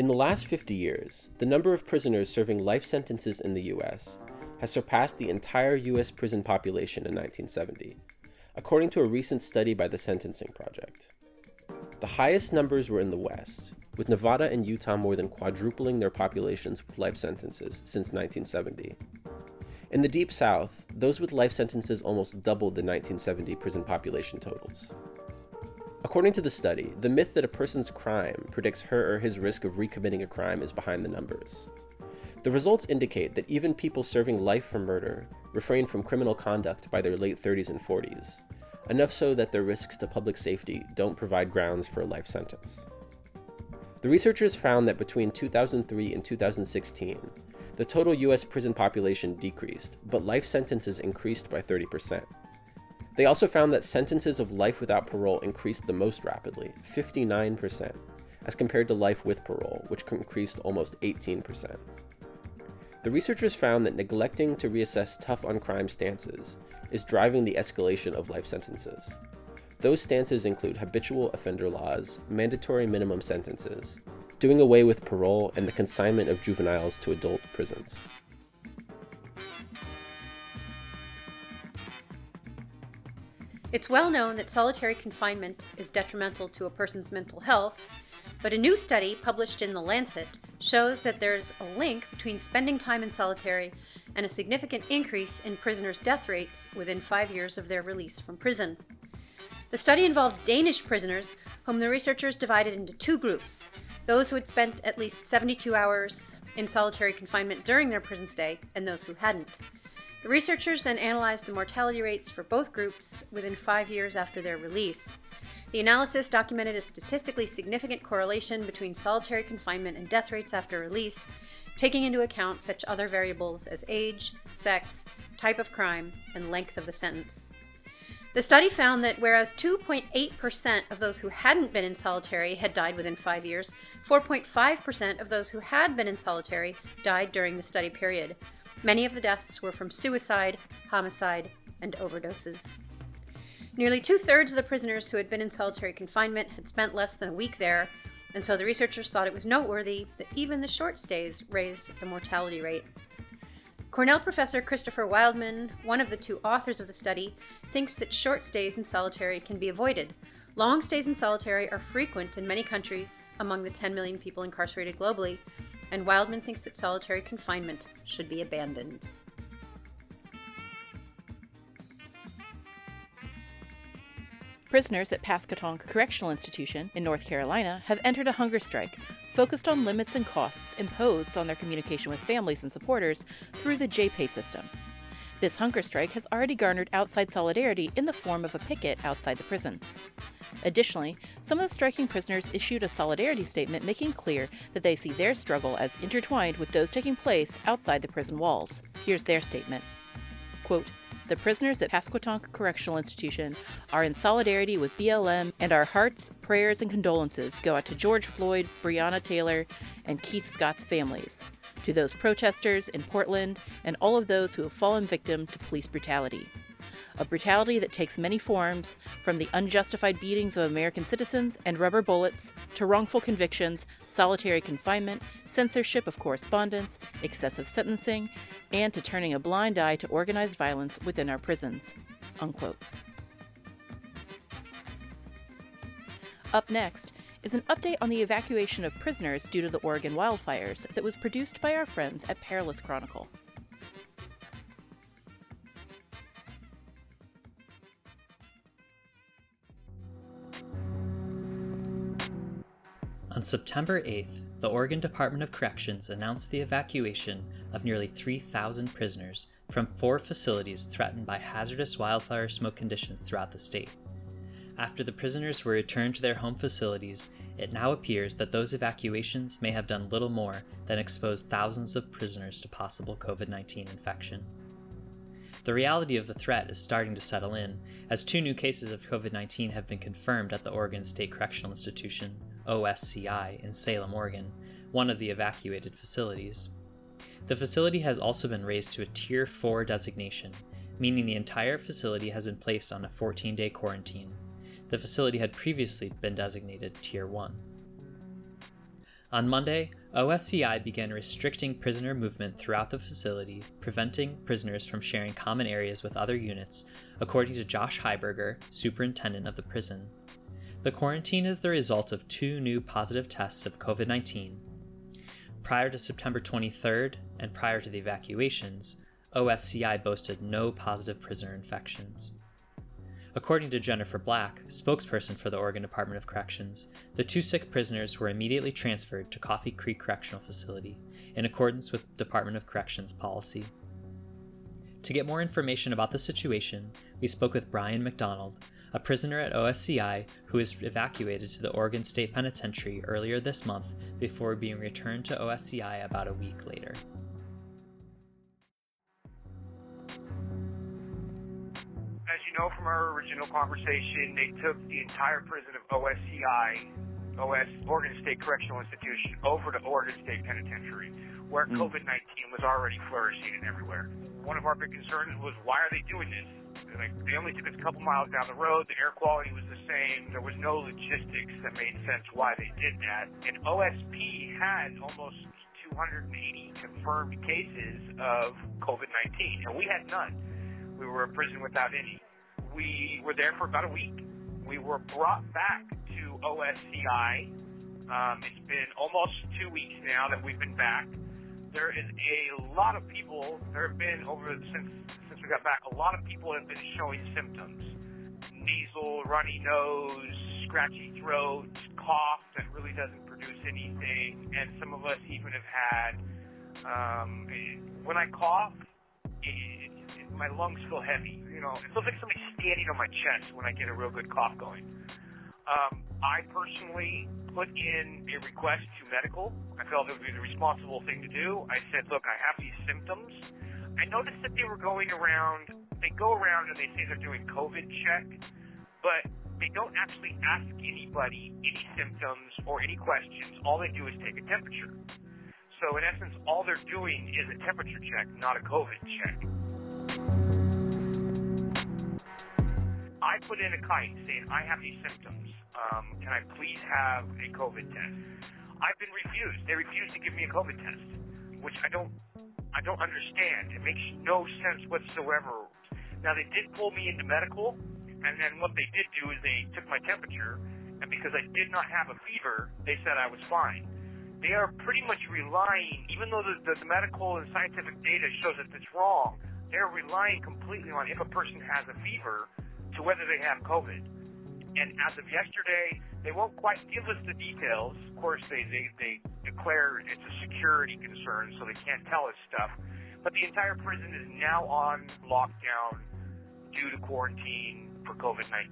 In the last 50 years, the number of prisoners serving life sentences in the US has surpassed the entire US prison population in 1970, according to a recent study by the Sentencing Project. The highest numbers were in the West, with Nevada and Utah more than quadrupling their populations with life sentences since 1970. In the Deep South, those with life sentences almost doubled the 1970 prison population totals. According to the study, the myth that a person's crime predicts her or his risk of recommitting a crime is behind the numbers. The results indicate that even people serving life for murder refrain from criminal conduct by their late 30s and 40s, enough so that their risks to public safety don't provide grounds for a life sentence. The researchers found that between 2003 and 2016, the total US prison population decreased, but life sentences increased by 30%. They also found that sentences of life without parole increased the most rapidly, 59%, as compared to life with parole, which increased almost 18%. The researchers found that neglecting to reassess tough on crime stances is driving the escalation of life sentences. Those stances include habitual offender laws, mandatory minimum sentences, doing away with parole, and the consignment of juveniles to adult prisons. It's well known that solitary confinement is detrimental to a person's mental health, but a new study published in The Lancet shows that there's a link between spending time in solitary and a significant increase in prisoners' death rates within five years of their release from prison. The study involved Danish prisoners, whom the researchers divided into two groups those who had spent at least 72 hours in solitary confinement during their prison stay, and those who hadn't. The researchers then analyzed the mortality rates for both groups within five years after their release. The analysis documented a statistically significant correlation between solitary confinement and death rates after release, taking into account such other variables as age, sex, type of crime, and length of the sentence. The study found that whereas 2.8% of those who hadn't been in solitary had died within five years, 4.5% of those who had been in solitary died during the study period. Many of the deaths were from suicide, homicide, and overdoses. Nearly two thirds of the prisoners who had been in solitary confinement had spent less than a week there, and so the researchers thought it was noteworthy that even the short stays raised the mortality rate. Cornell professor Christopher Wildeman, one of the two authors of the study, thinks that short stays in solitary can be avoided. Long stays in solitary are frequent in many countries among the 10 million people incarcerated globally, and Wildeman thinks that solitary confinement should be abandoned. Prisoners at Pasquotank Correctional Institution in North Carolina have entered a hunger strike focused on limits and costs imposed on their communication with families and supporters through the JPay system. This hunger strike has already garnered outside solidarity in the form of a picket outside the prison. Additionally, some of the striking prisoners issued a solidarity statement making clear that they see their struggle as intertwined with those taking place outside the prison walls. Here's their statement Quote, the prisoners at Pasquotank Correctional Institution are in solidarity with BLM, and our hearts, prayers, and condolences go out to George Floyd, Breonna Taylor, and Keith Scott's families, to those protesters in Portland, and all of those who have fallen victim to police brutality a brutality that takes many forms, from the unjustified beatings of American citizens and rubber bullets to wrongful convictions, solitary confinement, censorship of correspondence, excessive sentencing, and to turning a blind eye to organized violence within our prisons. Unquote. Up next is an update on the evacuation of prisoners due to the Oregon wildfires that was produced by our friends at Perilous Chronicle. On September 8th, the Oregon Department of Corrections announced the evacuation of nearly 3,000 prisoners from four facilities threatened by hazardous wildfire smoke conditions throughout the state. After the prisoners were returned to their home facilities, it now appears that those evacuations may have done little more than expose thousands of prisoners to possible COVID 19 infection. The reality of the threat is starting to settle in, as two new cases of COVID 19 have been confirmed at the Oregon State Correctional Institution, OSCI, in Salem, Oregon, one of the evacuated facilities. The facility has also been raised to a Tier 4 designation, meaning the entire facility has been placed on a 14 day quarantine. The facility had previously been designated Tier 1. On Monday, OSCI began restricting prisoner movement throughout the facility, preventing prisoners from sharing common areas with other units, according to Josh Highberger, superintendent of the prison. The quarantine is the result of two new positive tests of COVID 19. Prior to September 23rd and prior to the evacuations, OSCI boasted no positive prisoner infections. According to Jennifer Black, spokesperson for the Oregon Department of Corrections, the two sick prisoners were immediately transferred to Coffee Creek Correctional Facility in accordance with Department of Corrections policy. To get more information about the situation, we spoke with Brian McDonald, a prisoner at OSCI who was evacuated to the Oregon State Penitentiary earlier this month before being returned to OSCI about a week later. You know from our original conversation, they took the entire prison of OSCI, OS, Oregon State Correctional Institution, over to Oregon State Penitentiary, where mm. COVID 19 was already flourishing and everywhere. One of our big concerns was why are they doing this? Like, they only took us a couple miles down the road, the air quality was the same, there was no logistics that made sense why they did that. And OSP had almost 280 confirmed cases of COVID 19, and we had none. We were a prison without any we were there for about a week. We were brought back to OSCI. Um, it's been almost two weeks now that we've been back. There is a lot of people. There have been over since since we got back. A lot of people have been showing symptoms: nasal, runny nose, scratchy throat, cough that really doesn't produce anything, and some of us even have had. Um, when I cough, it, my lungs feel heavy. You know, it feels like somebody's standing on my chest when I get a real good cough going. Um, I personally put in a request to medical. I felt it would be the responsible thing to do. I said, look, I have these symptoms. I noticed that they were going around, they go around and they say they're doing COVID check, but they don't actually ask anybody any symptoms or any questions. All they do is take a temperature. So in essence, all they're doing is a temperature check, not a COVID check. I put in a kite saying I have these symptoms. Um, can I please have a COVID test? I've been refused. They refused to give me a COVID test, which I don't, I don't understand. It makes no sense whatsoever. Now they did pull me into medical, and then what they did do is they took my temperature, and because I did not have a fever, they said I was fine they are pretty much relying, even though the, the, the medical and scientific data shows that it's wrong, they're relying completely on if a person has a fever to whether they have COVID. And as of yesterday, they won't quite give us the details. Of course, they, they, they declare it's a security concern, so they can't tell us stuff. But the entire prison is now on lockdown due to quarantine for COVID 19.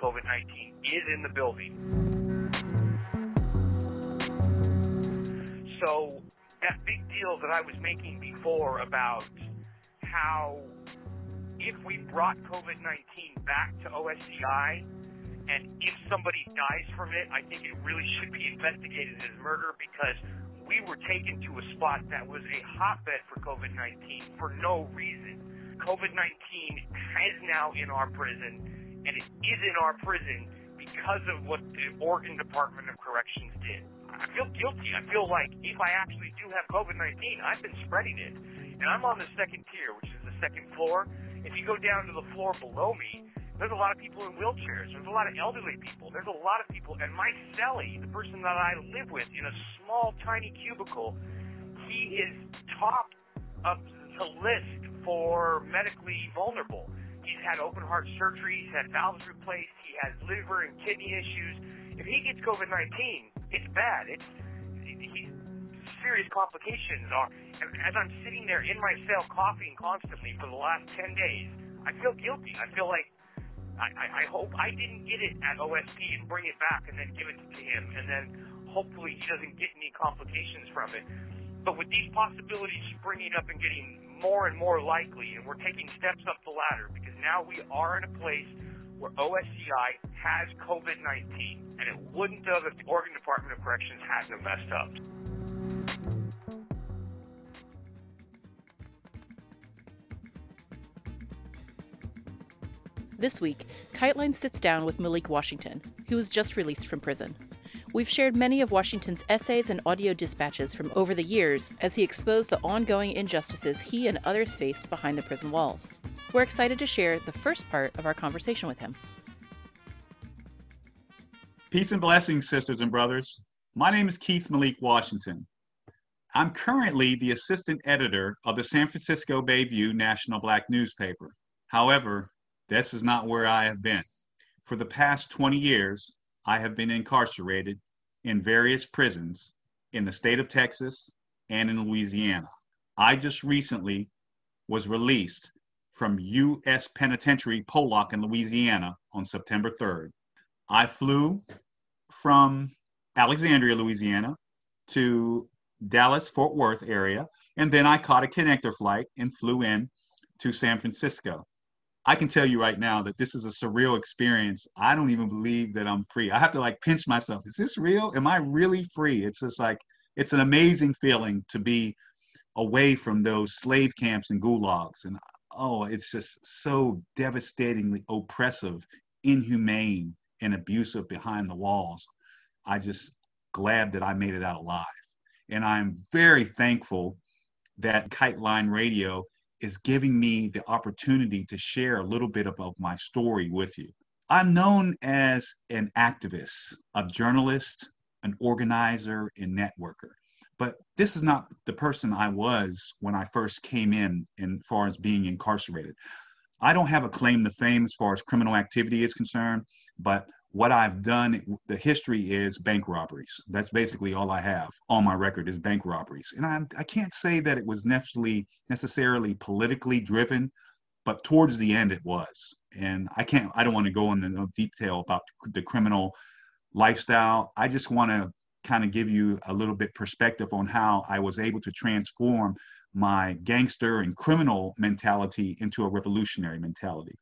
COVID 19 is in the building. So that big deal that I was making before about how if we brought COVID 19 back to OSCI, and if somebody dies from it, I think it really should be investigated as murder because we were taken to a spot that was a hotbed for COVID 19 for no reason. COVID 19 is now in our prison, and it is in our prison because of what the Oregon Department of Corrections did. I feel guilty. I feel like if I actually do have COVID 19, I've been spreading it. And I'm on the second tier, which is the second floor. If you go down to the floor below me, there's a lot of people in wheelchairs. There's a lot of elderly people. There's a lot of people. And my cellie, the person that I live with in a small, tiny cubicle, he is top of the list for medically vulnerable. He's had open heart surgery. He's had valves replaced. He has liver and kidney issues. If he gets COVID 19, it's bad. It's he's serious complications are. As I'm sitting there in my cell coughing constantly for the last 10 days, I feel guilty. I feel like I, I, I hope I didn't get it at OSP and bring it back and then give it to him, and then hopefully he doesn't get any complications from it. But with these possibilities springing up and getting more and more likely, and we're taking steps up the ladder because now we are in a place where OSCI has COVID 19, and it wouldn't have if the Oregon Department of Corrections hadn't messed up. This week, KiteLine sits down with Malik Washington, who was just released from prison. We've shared many of Washington's essays and audio dispatches from over the years as he exposed the ongoing injustices he and others faced behind the prison walls. We're excited to share the first part of our conversation with him. Peace and blessings, sisters and brothers. My name is Keith Malik Washington. I'm currently the assistant editor of the San Francisco Bayview National Black newspaper. However, this is not where I have been. For the past 20 years, I have been incarcerated in various prisons in the state of Texas and in Louisiana. I just recently was released from U.S. Penitentiary Pollock in Louisiana on September 3rd. I flew from Alexandria, Louisiana to Dallas, Fort Worth area, and then I caught a connector flight and flew in to San Francisco. I can tell you right now that this is a surreal experience. I don't even believe that I'm free. I have to like pinch myself. Is this real? Am I really free? It's just like, it's an amazing feeling to be away from those slave camps and gulags. And oh, it's just so devastatingly oppressive, inhumane, and abusive behind the walls. I just glad that I made it out alive. And I'm very thankful that Kite Line Radio is giving me the opportunity to share a little bit about my story with you. I'm known as an activist, a journalist, an organizer, and networker. But this is not the person I was when I first came in, in far as being incarcerated. I don't have a claim to fame as far as criminal activity is concerned, but what I've done, the history is bank robberies. That's basically all I have on my record is bank robberies. And I, I can't say that it was necessarily necessarily politically driven, but towards the end it was. And I can't, I don't want to go into detail about the criminal lifestyle. I just want to kind of give you a little bit perspective on how I was able to transform my gangster and criminal mentality into a revolutionary mentality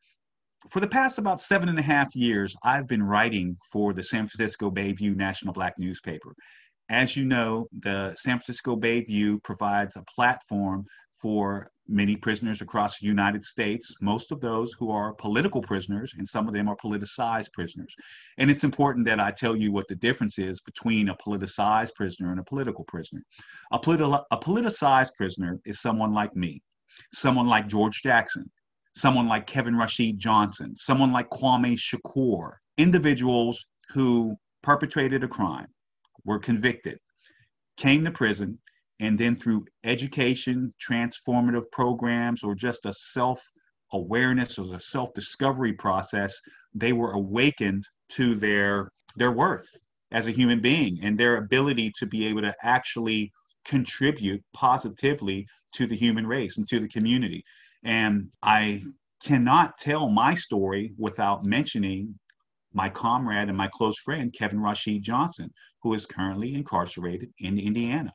for the past about seven and a half years, I've been writing for the San Francisco Bayview National Black newspaper. As you know, the San Francisco Bayview provides a platform for many prisoners across the United States, most of those who are political prisoners, and some of them are politicized prisoners. And it's important that I tell you what the difference is between a politicized prisoner and a political prisoner. A, politi- a politicized prisoner is someone like me, someone like George Jackson, someone like Kevin Rashid Johnson, someone like Kwame Shakur, individuals who perpetrated a crime, were convicted, came to prison, and then through education, transformative programs, or just a self awareness or a self discovery process, they were awakened to their, their worth as a human being and their ability to be able to actually contribute positively to the human race and to the community. And I cannot tell my story without mentioning my comrade and my close friend, Kevin Rashid Johnson, who is currently incarcerated in Indiana.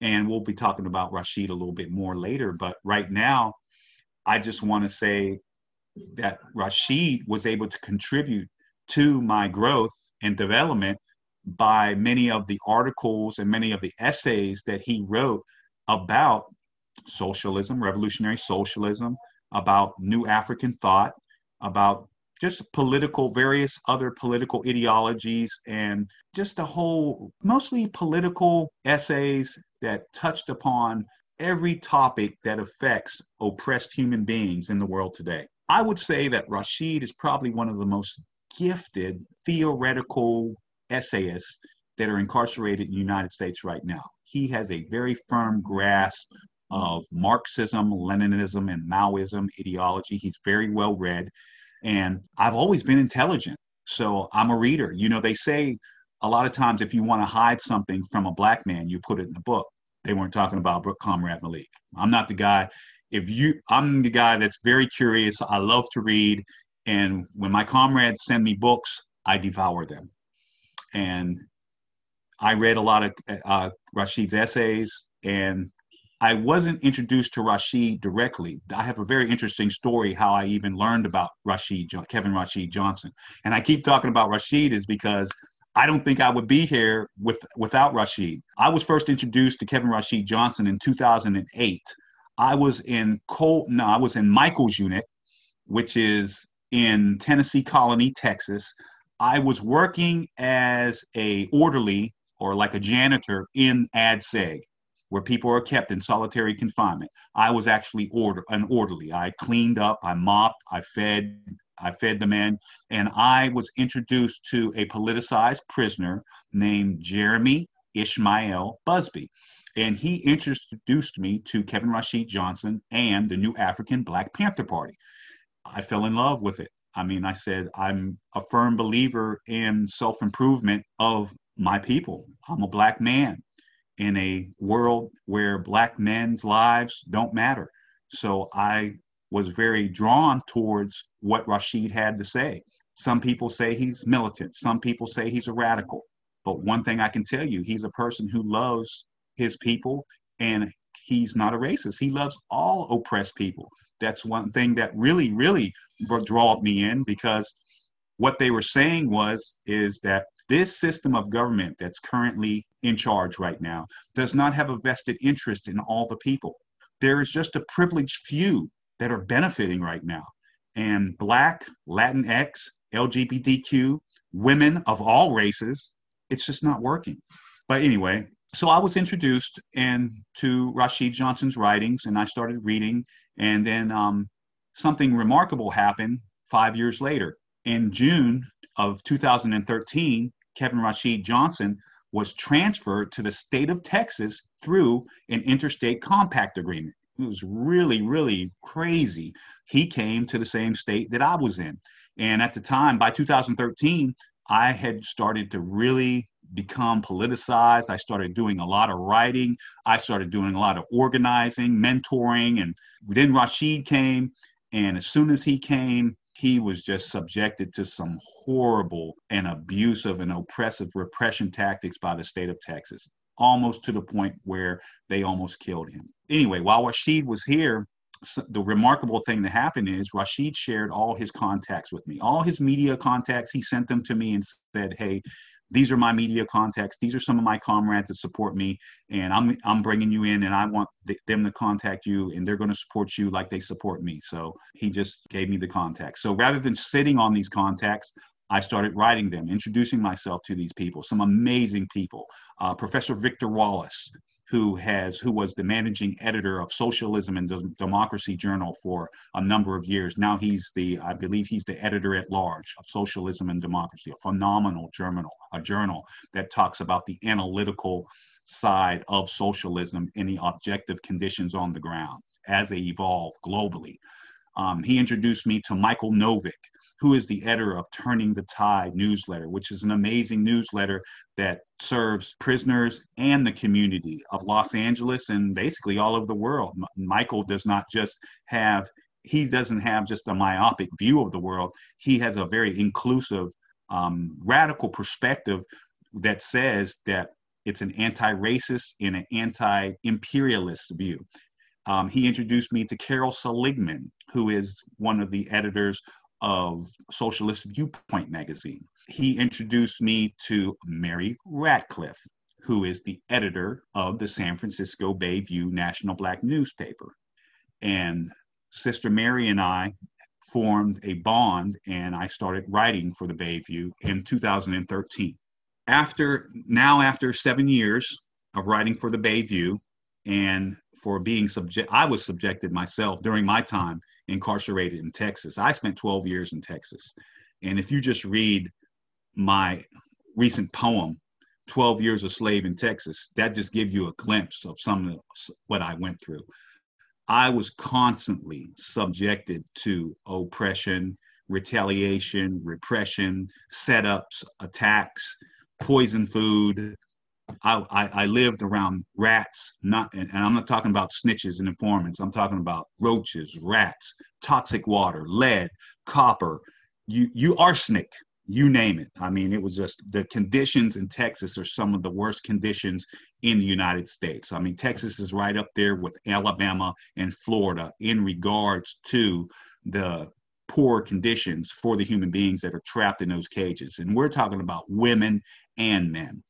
And we'll be talking about Rashid a little bit more later. But right now, I just want to say that Rashid was able to contribute to my growth and development by many of the articles and many of the essays that he wrote about socialism, revolutionary socialism, about new African thought, about just political, various other political ideologies, and just a whole, mostly political essays that touched upon every topic that affects oppressed human beings in the world today. I would say that Rashid is probably one of the most gifted theoretical essayists that are incarcerated in the United States right now. He has a very firm grasp of Marxism, Leninism, and Maoism ideology. He's very well read. And I've always been intelligent. So I'm a reader. You know, they say a lot of times if you want to hide something from a black man, you put it in a book. They weren't talking about Comrade Malik. I'm not the guy. If you, I'm the guy that's very curious. I love to read. And when my comrades send me books, I devour them. And I read a lot of uh, Rashid's essays, and I wasn't introduced to Rashid directly. I have a very interesting story how I even learned about Rashid, Kevin Rashid Johnson. And I keep talking about Rashid is because I don't think I would be here with without Rashid. I was first introduced to Kevin Rashid Johnson in 2008. I was in no, I was in Michael's unit, which is in Tennessee Colony, Texas. I was working as a orderly or like a janitor in ADSEG, where people are kept in solitary confinement. I was actually order an orderly. I cleaned up, I mopped, I fed, I fed the men, and I was introduced to a politicized prisoner named Jeremy Ishmael Busby. And he introduced me to Kevin Rashid Johnson and the new African Black Panther Party. I fell in love with it. I mean, I said, I'm a firm believer in self improvement of my people. I'm a black man in a world where black men's lives don't matter. So I was very drawn towards what Rashid had to say. Some people say he's militant, some people say he's a radical. But one thing I can tell you, he's a person who loves his people and he's not a racist. He loves all oppressed people. That's one thing that really, really brought me in because what they were saying was is that this system of government that's currently in charge right now does not have a vested interest in all the people. There is just a privileged few that are benefiting right now. And Black, Latinx, LGBTQ, women of all races, it's just not working. But anyway, so I was introduced and to Rashid Johnson's writings, and I started reading. And then um, something remarkable happened five years later. In June of 2013, Kevin Rashid Johnson was transferred to the state of Texas through an interstate compact agreement. It was really, really crazy. He came to the same state that I was in. And at the time, by 2013, I had started to really become politicized. I started doing a lot of writing. I started doing a lot of organizing, mentoring. And then Rashid came. And as soon as he came, he was just subjected to some horrible and abusive and oppressive repression tactics by the state of Texas almost to the point where they almost killed him. Anyway, while Rashid was here, the remarkable thing that happened is Rashid shared all his contacts with me, all his media contacts. He sent them to me and said, "Hey, these are my media contacts. These are some of my comrades that support me, and I'm I'm bringing you in, and I want th- them to contact you, and they're going to support you like they support me." So he just gave me the contacts. So rather than sitting on these contacts, I started writing them, introducing myself to these people, some amazing people. Uh, Professor Victor Wallace, who has who was the managing editor of Socialism and Democracy Journal for a number of years. Now he's the, I believe he's the editor at large of Socialism and Democracy, a phenomenal journal, a journal that talks about the analytical side of socialism and the objective conditions on the ground as they evolve globally. Um, he introduced me to Michael Novick, who is the editor of Turning the Tide newsletter, which is an amazing newsletter that serves prisoners and the community of Los Angeles and basically all over the world. Michael does not just have he doesn't have just a myopic view of the world. He has a very inclusive, um, radical perspective that says that it's an anti-racist and an anti-imperialist view. Um, he introduced me to Carol Seligman, who is one of the editors of Socialist Viewpoint magazine. He introduced me to Mary Ratcliff, who is the editor of the San Francisco Bay View National Black newspaper. And Sister Mary and I formed a bond, and I started writing for the Bayview in 2013. After now, after seven years of writing for the Bayview, and for being subject, I was subjected myself during my time incarcerated in Texas. I spent 12 years in Texas. And if you just read my recent poem, 12 Years a Slave in Texas, that just gives you a glimpse of some of what I went through. I was constantly subjected to oppression, retaliation, repression, setups, attacks, poison food, I, I, I, lived around rats, not, and, and I'm not talking about snitches and informants. I'm talking about roaches, rats, toxic water, lead, copper, you you arsenic you name it. I mean, it was just the conditions in Texas are some of the worst conditions in the United States. I mean, Texas is right up there with Alabama and Florida in regards to the poor conditions for the human beings that are trapped in those cages. And we're talking about women and men.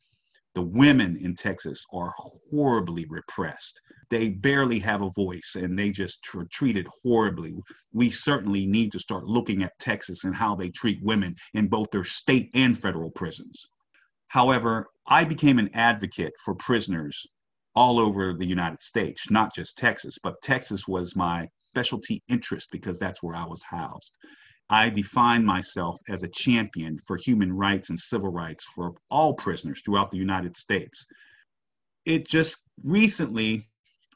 The women in Texas are horribly repressed. They barely have a voice and they just are treated horribly. We certainly need to start looking at Texas and how they treat women in both their state and federal prisons. However, I became an advocate for prisoners all over the United States, not just Texas, but Texas was my specialty interest because that's where I was housed. I define myself as a champion for human rights and civil rights for all prisoners throughout the United States. It just recently,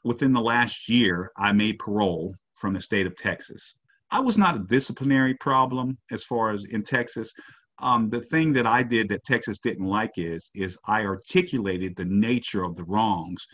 within the last year, I made parole from the state of Texas. I was not a disciplinary problem as far as in Texas. Um, the thing that I did that Texas didn't like is is I articulated the nature of the wrongs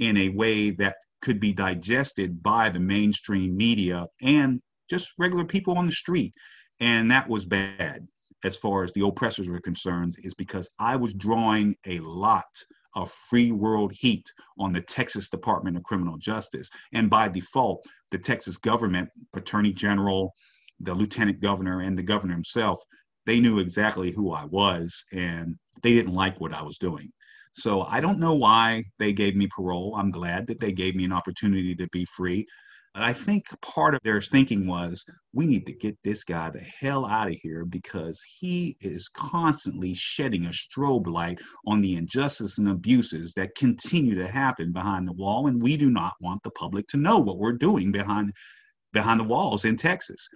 in a way that could be digested by the mainstream media and just regular people on the street. And that was bad as far as the oppressors were concerned, is because I was drawing a lot of free world heat on the Texas Department of Criminal Justice. And by default, the Texas government, Attorney General, the Lieutenant Governor, and the governor himself, they knew exactly who I was and they didn't like what I was doing. So I don't know why they gave me parole. I'm glad that they gave me an opportunity to be free. I think part of their thinking was we need to get this guy the hell out of here because he is constantly shedding a strobe light on the injustice and abuses that continue to happen behind the wall. And we do not want the public to know what we're doing behind behind the walls in Texas.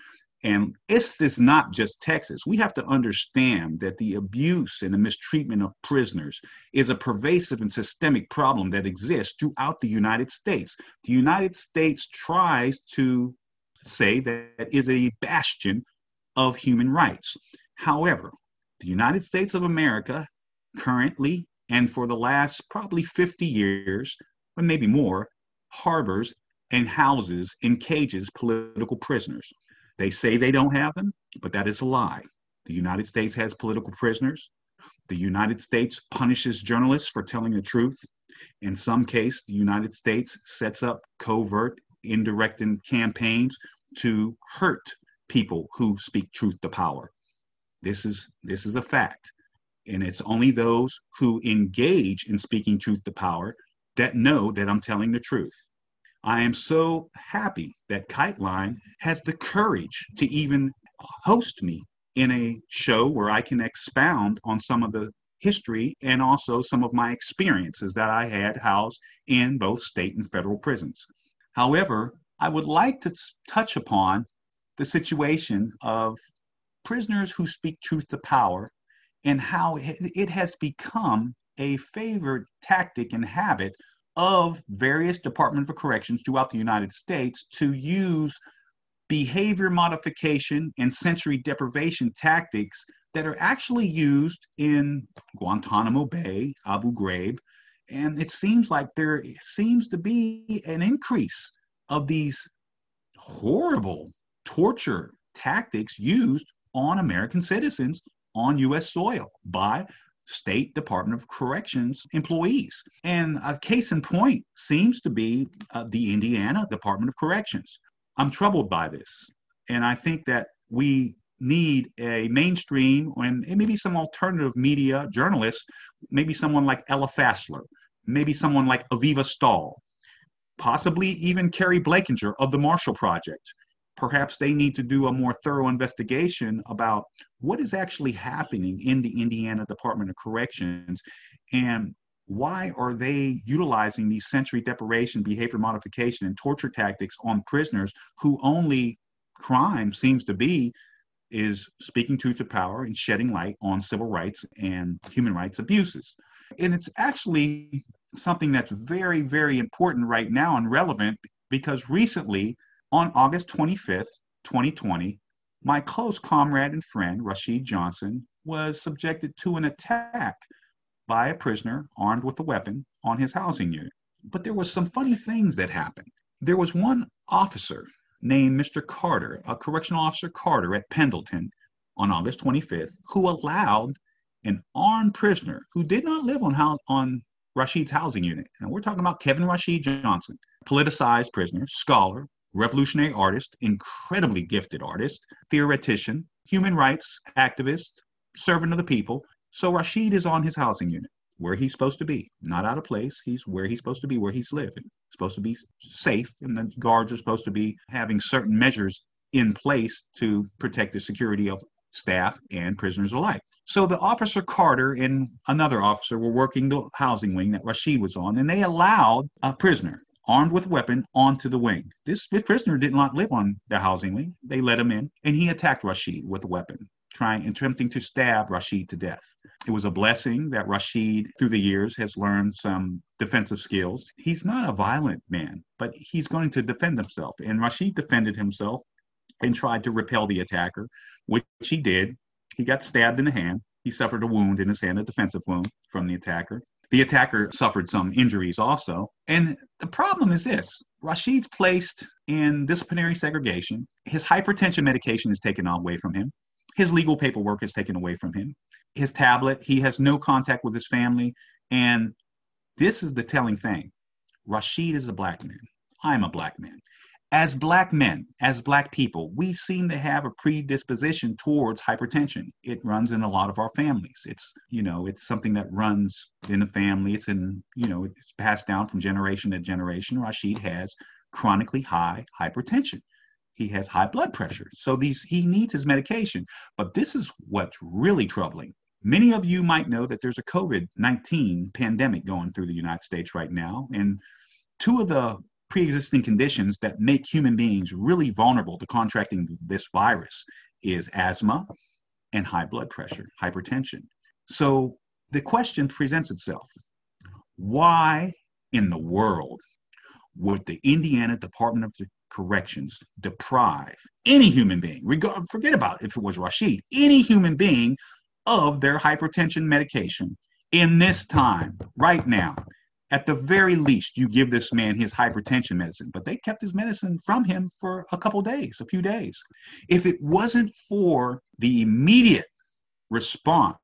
And this is not just Texas. We have to understand that the abuse and the mistreatment of prisoners is a pervasive and systemic problem that exists throughout the United States. The United States tries to say that it is a bastion of human rights. However, the United States of America currently and for the last probably 50 years, or maybe more, harbors and houses in cages political prisoners. They say they don't have them, but that is a lie. The United States has political prisoners. The United States punishes journalists for telling the truth. In some case, the United States sets up covert, indirect campaigns to hurt people who speak truth to power. This is this is a fact. And it's only those who engage in speaking truth to power that know that I'm telling the truth. I am so happy that KiteLine has the courage to even host me in a show where I can expound on some of the history and also some of my experiences that I had housed in both state and federal prisons. However, I would like to touch upon the situation of prisoners who speak truth to power and how it has become a favored tactic and habit of various Department of Corrections throughout the United States to use behavior modification and sensory deprivation tactics that are actually used in Guantanamo Bay, Abu Ghraib, and it seems like there seems to be an increase of these horrible torture tactics used on American citizens on US soil by State Department of Corrections employees. And a case in point seems to be uh, the Indiana Department of Corrections. I'm troubled by this. And I think that we need a mainstream and maybe some alternative media journalists, maybe someone like Ella Fassler, maybe someone like Aviva Stahl, possibly even Keri Blakinger of the Marshall Project, perhaps they need to do a more thorough investigation about what is actually happening in the Indiana Department of Corrections and why are they utilizing these sensory deprivation, behavior modification, and torture tactics on prisoners who only crime seems to be is speaking truth to power and shedding light on civil rights and human rights abuses. And it's actually something that's very, very important right now and relevant because recently on August 25th, 2020, my close comrade and friend, Rashid Johnson, was subjected to an attack by a prisoner armed with a weapon on his housing unit. But there was some funny things that happened. There was one officer named Mr. Carter, a correctional officer Carter at Pendleton, on August 25th who allowed an armed prisoner who did not live on, on Rashid's housing unit. And we're talking about Kevin Rashid Johnson, politicized prisoner, scholar, revolutionary artist, incredibly gifted artist, theoretician, human rights activist, servant of the people. So Rashid is on his housing unit where he's supposed to be, not out of place. He's where he's supposed to be, where he's living. Supposed to be safe, and the guards are supposed to be having certain measures in place to protect the security of staff and prisoners alike. So the officer Carter and another officer were working the housing wing that Rashid was on, and they allowed a prisoner armed with weapon onto the wing. This, this prisoner did not live on the housing wing. They let him in, and he attacked Rashid with a weapon, trying attempting to stab Rashid to death. It was a blessing that Rashid, through the years, has learned some defensive skills. He's not a violent man, but he's going to defend himself. And Rashid defended himself and tried to repel the attacker, which he did. He got stabbed in the hand. He suffered a wound in his hand, a defensive wound from the attacker. The attacker suffered some injuries also. And the problem is this Rashid's placed in disciplinary segregation. His hypertension medication is taken away from him. His legal paperwork is taken away from him. His tablet, he has no contact with his family. And this is the telling thing Rashid is a black man. I'm a black man as black men, as black people, we seem to have a predisposition towards hypertension. It runs in a lot of our families. It's, you know, it's something that runs in the family. It's in, you know, it's passed down from generation to generation. Rashid has chronically high hypertension. He has high blood pressure. So these he needs his medication. But this is what's really troubling. Many of you might know that there's a COVID-19 pandemic going through the United States right now. And two of the pre-existing conditions that make human beings really vulnerable to contracting this virus is asthma and high blood pressure, hypertension. So the question presents itself why in the world would the Indiana Department of Corrections deprive any human being, regard, forget about if it was Rashid, any human being of their hypertension medication in this time, right now? At the very least, you give this man his hypertension medicine. But they kept his medicine from him for a couple days, a few days. If it wasn't for the immediate response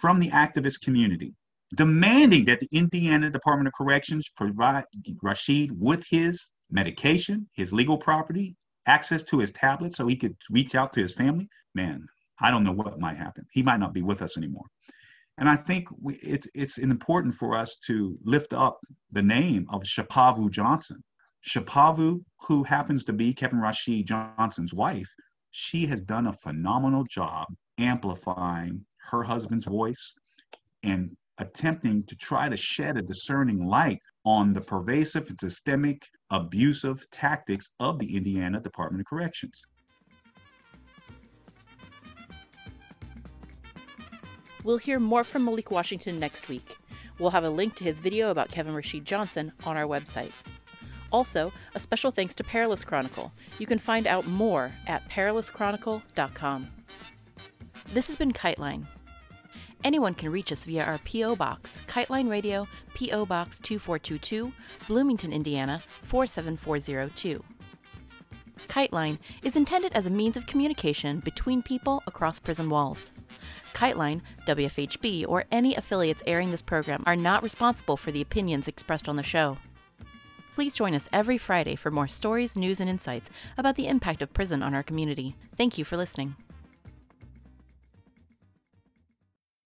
from the activist community, demanding that the Indiana Department of Corrections provide Rashid with his medication, his legal property, access to his tablet so he could reach out to his family, man, I don't know what might happen. He might not be with us anymore. And I think we, it's it's important for us to lift up the name of Shapavu Johnson. Shapavu, who happens to be Kevin Rashid Johnson's wife, she has done a phenomenal job amplifying her husband's voice and attempting to try to shed a discerning light on the pervasive and systemic abusive tactics of the Indiana Department of Corrections. We'll hear more from Malik Washington next week. We'll have a link to his video about Kevin Rashid Johnson on our website. Also, a special thanks to Perilous Chronicle. You can find out more at perilouschronicle.com. This has been Kiteline. Anyone can reach us via our P.O. Box, Kiteline Radio, P.O. Box 2422, Bloomington, Indiana 47402. Kiteline is intended as a means of communication between people across prison walls. Kiteline, WFHB, or any affiliates airing this program are not responsible for the opinions expressed on the show. Please join us every Friday for more stories, news, and insights about the impact of prison on our community. Thank you for listening.